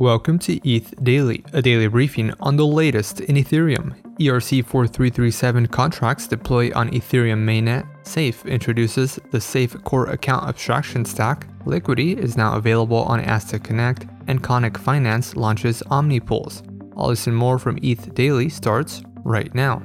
Welcome to ETH Daily, a daily briefing on the latest in Ethereum. ERC 4337 contracts deploy on Ethereum mainnet. Safe introduces the Safe Core Account Abstraction Stack. Liquity is now available on Aztec Connect, and Conic Finance launches OmniPools. All this and more from ETH Daily starts right now.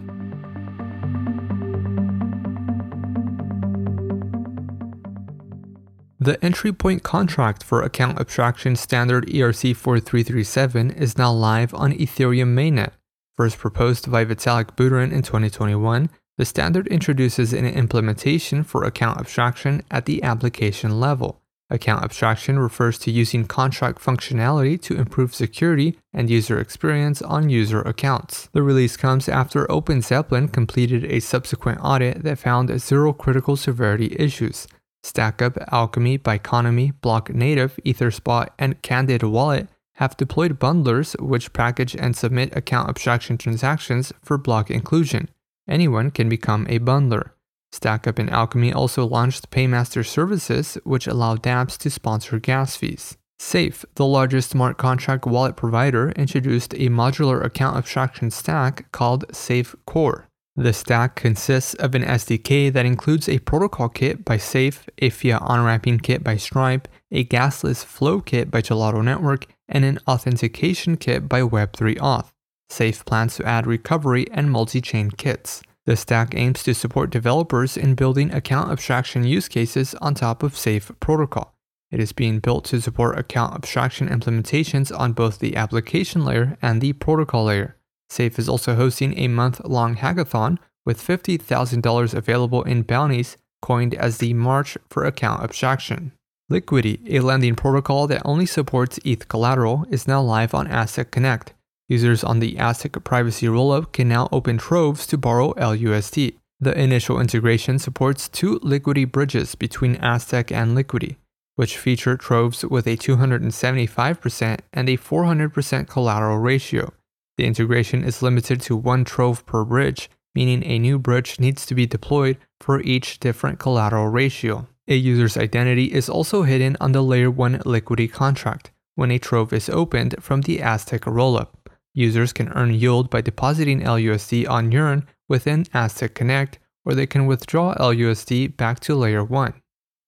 The entry point contract for account abstraction standard ERC 4337 is now live on Ethereum mainnet. First proposed by Vitalik Buterin in 2021, the standard introduces an implementation for account abstraction at the application level. Account abstraction refers to using contract functionality to improve security and user experience on user accounts. The release comes after OpenZeppelin completed a subsequent audit that found zero critical severity issues. StackUp, Alchemy, Biconomy, Blocknative, EtherSpot, and Candide Wallet have deployed bundlers which package and submit account abstraction transactions for block inclusion. Anyone can become a bundler. StackUp and Alchemy also launched Paymaster services, which allow dApps to sponsor gas fees. Safe, the largest smart contract wallet provider, introduced a modular account abstraction stack called Safe Core. The stack consists of an SDK that includes a protocol kit by Safe, a fiat unwrapping kit by Stripe, a gasless flow kit by Gelato Network, and an authentication kit by Web3Auth. Safe plans to add recovery and multi chain kits. The stack aims to support developers in building account abstraction use cases on top of Safe protocol. It is being built to support account abstraction implementations on both the application layer and the protocol layer. Safe is also hosting a month long hackathon with $50,000 available in bounties coined as the March for Account Abstraction. Liquity, a lending protocol that only supports ETH collateral, is now live on Aztec Connect. Users on the Aztec privacy rollup can now open troves to borrow LUSD. The initial integration supports two Liquity bridges between Aztec and Liquity, which feature troves with a 275% and a 400% collateral ratio. The integration is limited to one trove per bridge, meaning a new bridge needs to be deployed for each different collateral ratio. A user's identity is also hidden on the Layer 1 Liquity contract when a trove is opened from the Aztec rollup. Users can earn yield by depositing LUSD on Yearn within Aztec Connect, or they can withdraw LUSD back to Layer 1.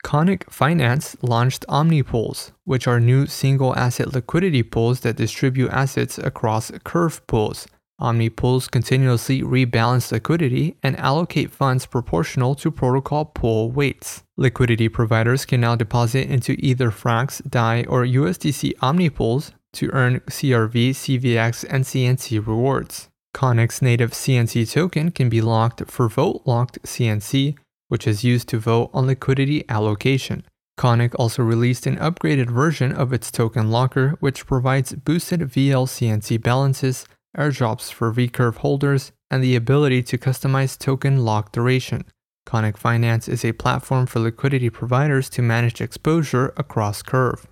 Conic Finance launched OmniPools, which are new single asset liquidity pools that distribute assets across curve pools. OmniPools continuously rebalance liquidity and allocate funds proportional to protocol pool weights. Liquidity providers can now deposit into either Frax, DAI, or USDC OmniPools to earn CRV, CVX, and CNC rewards. Conic's native CNC token can be locked for vote locked CNC, which is used to vote on liquidity allocation. Conic also released an upgraded version of its token locker, which provides boosted VLCNC balances, airdrops for VCurve holders, and the ability to customize token lock duration. Conic Finance is a platform for liquidity providers to manage exposure across Curve.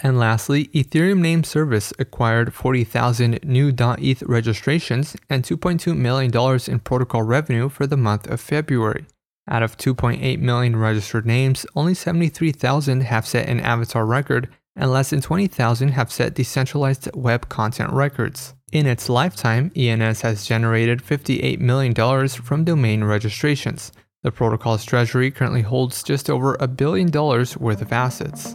And lastly, Ethereum Name Service acquired 40,000 new .eth registrations and $2.2 million in protocol revenue for the month of February. Out of 2.8 million registered names, only 73,000 have set an avatar record, and less than 20,000 have set decentralized web content records. In its lifetime, ENS has generated $58 million from domain registrations. The protocol's treasury currently holds just over a billion dollars worth of assets.